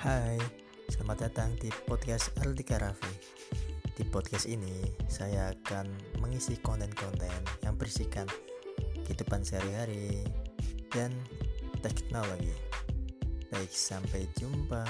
Hai, selamat datang di podcast Aldika Raffi. Di podcast ini, saya akan mengisi konten-konten yang berisikan kehidupan sehari-hari dan teknologi. Baik, sampai jumpa.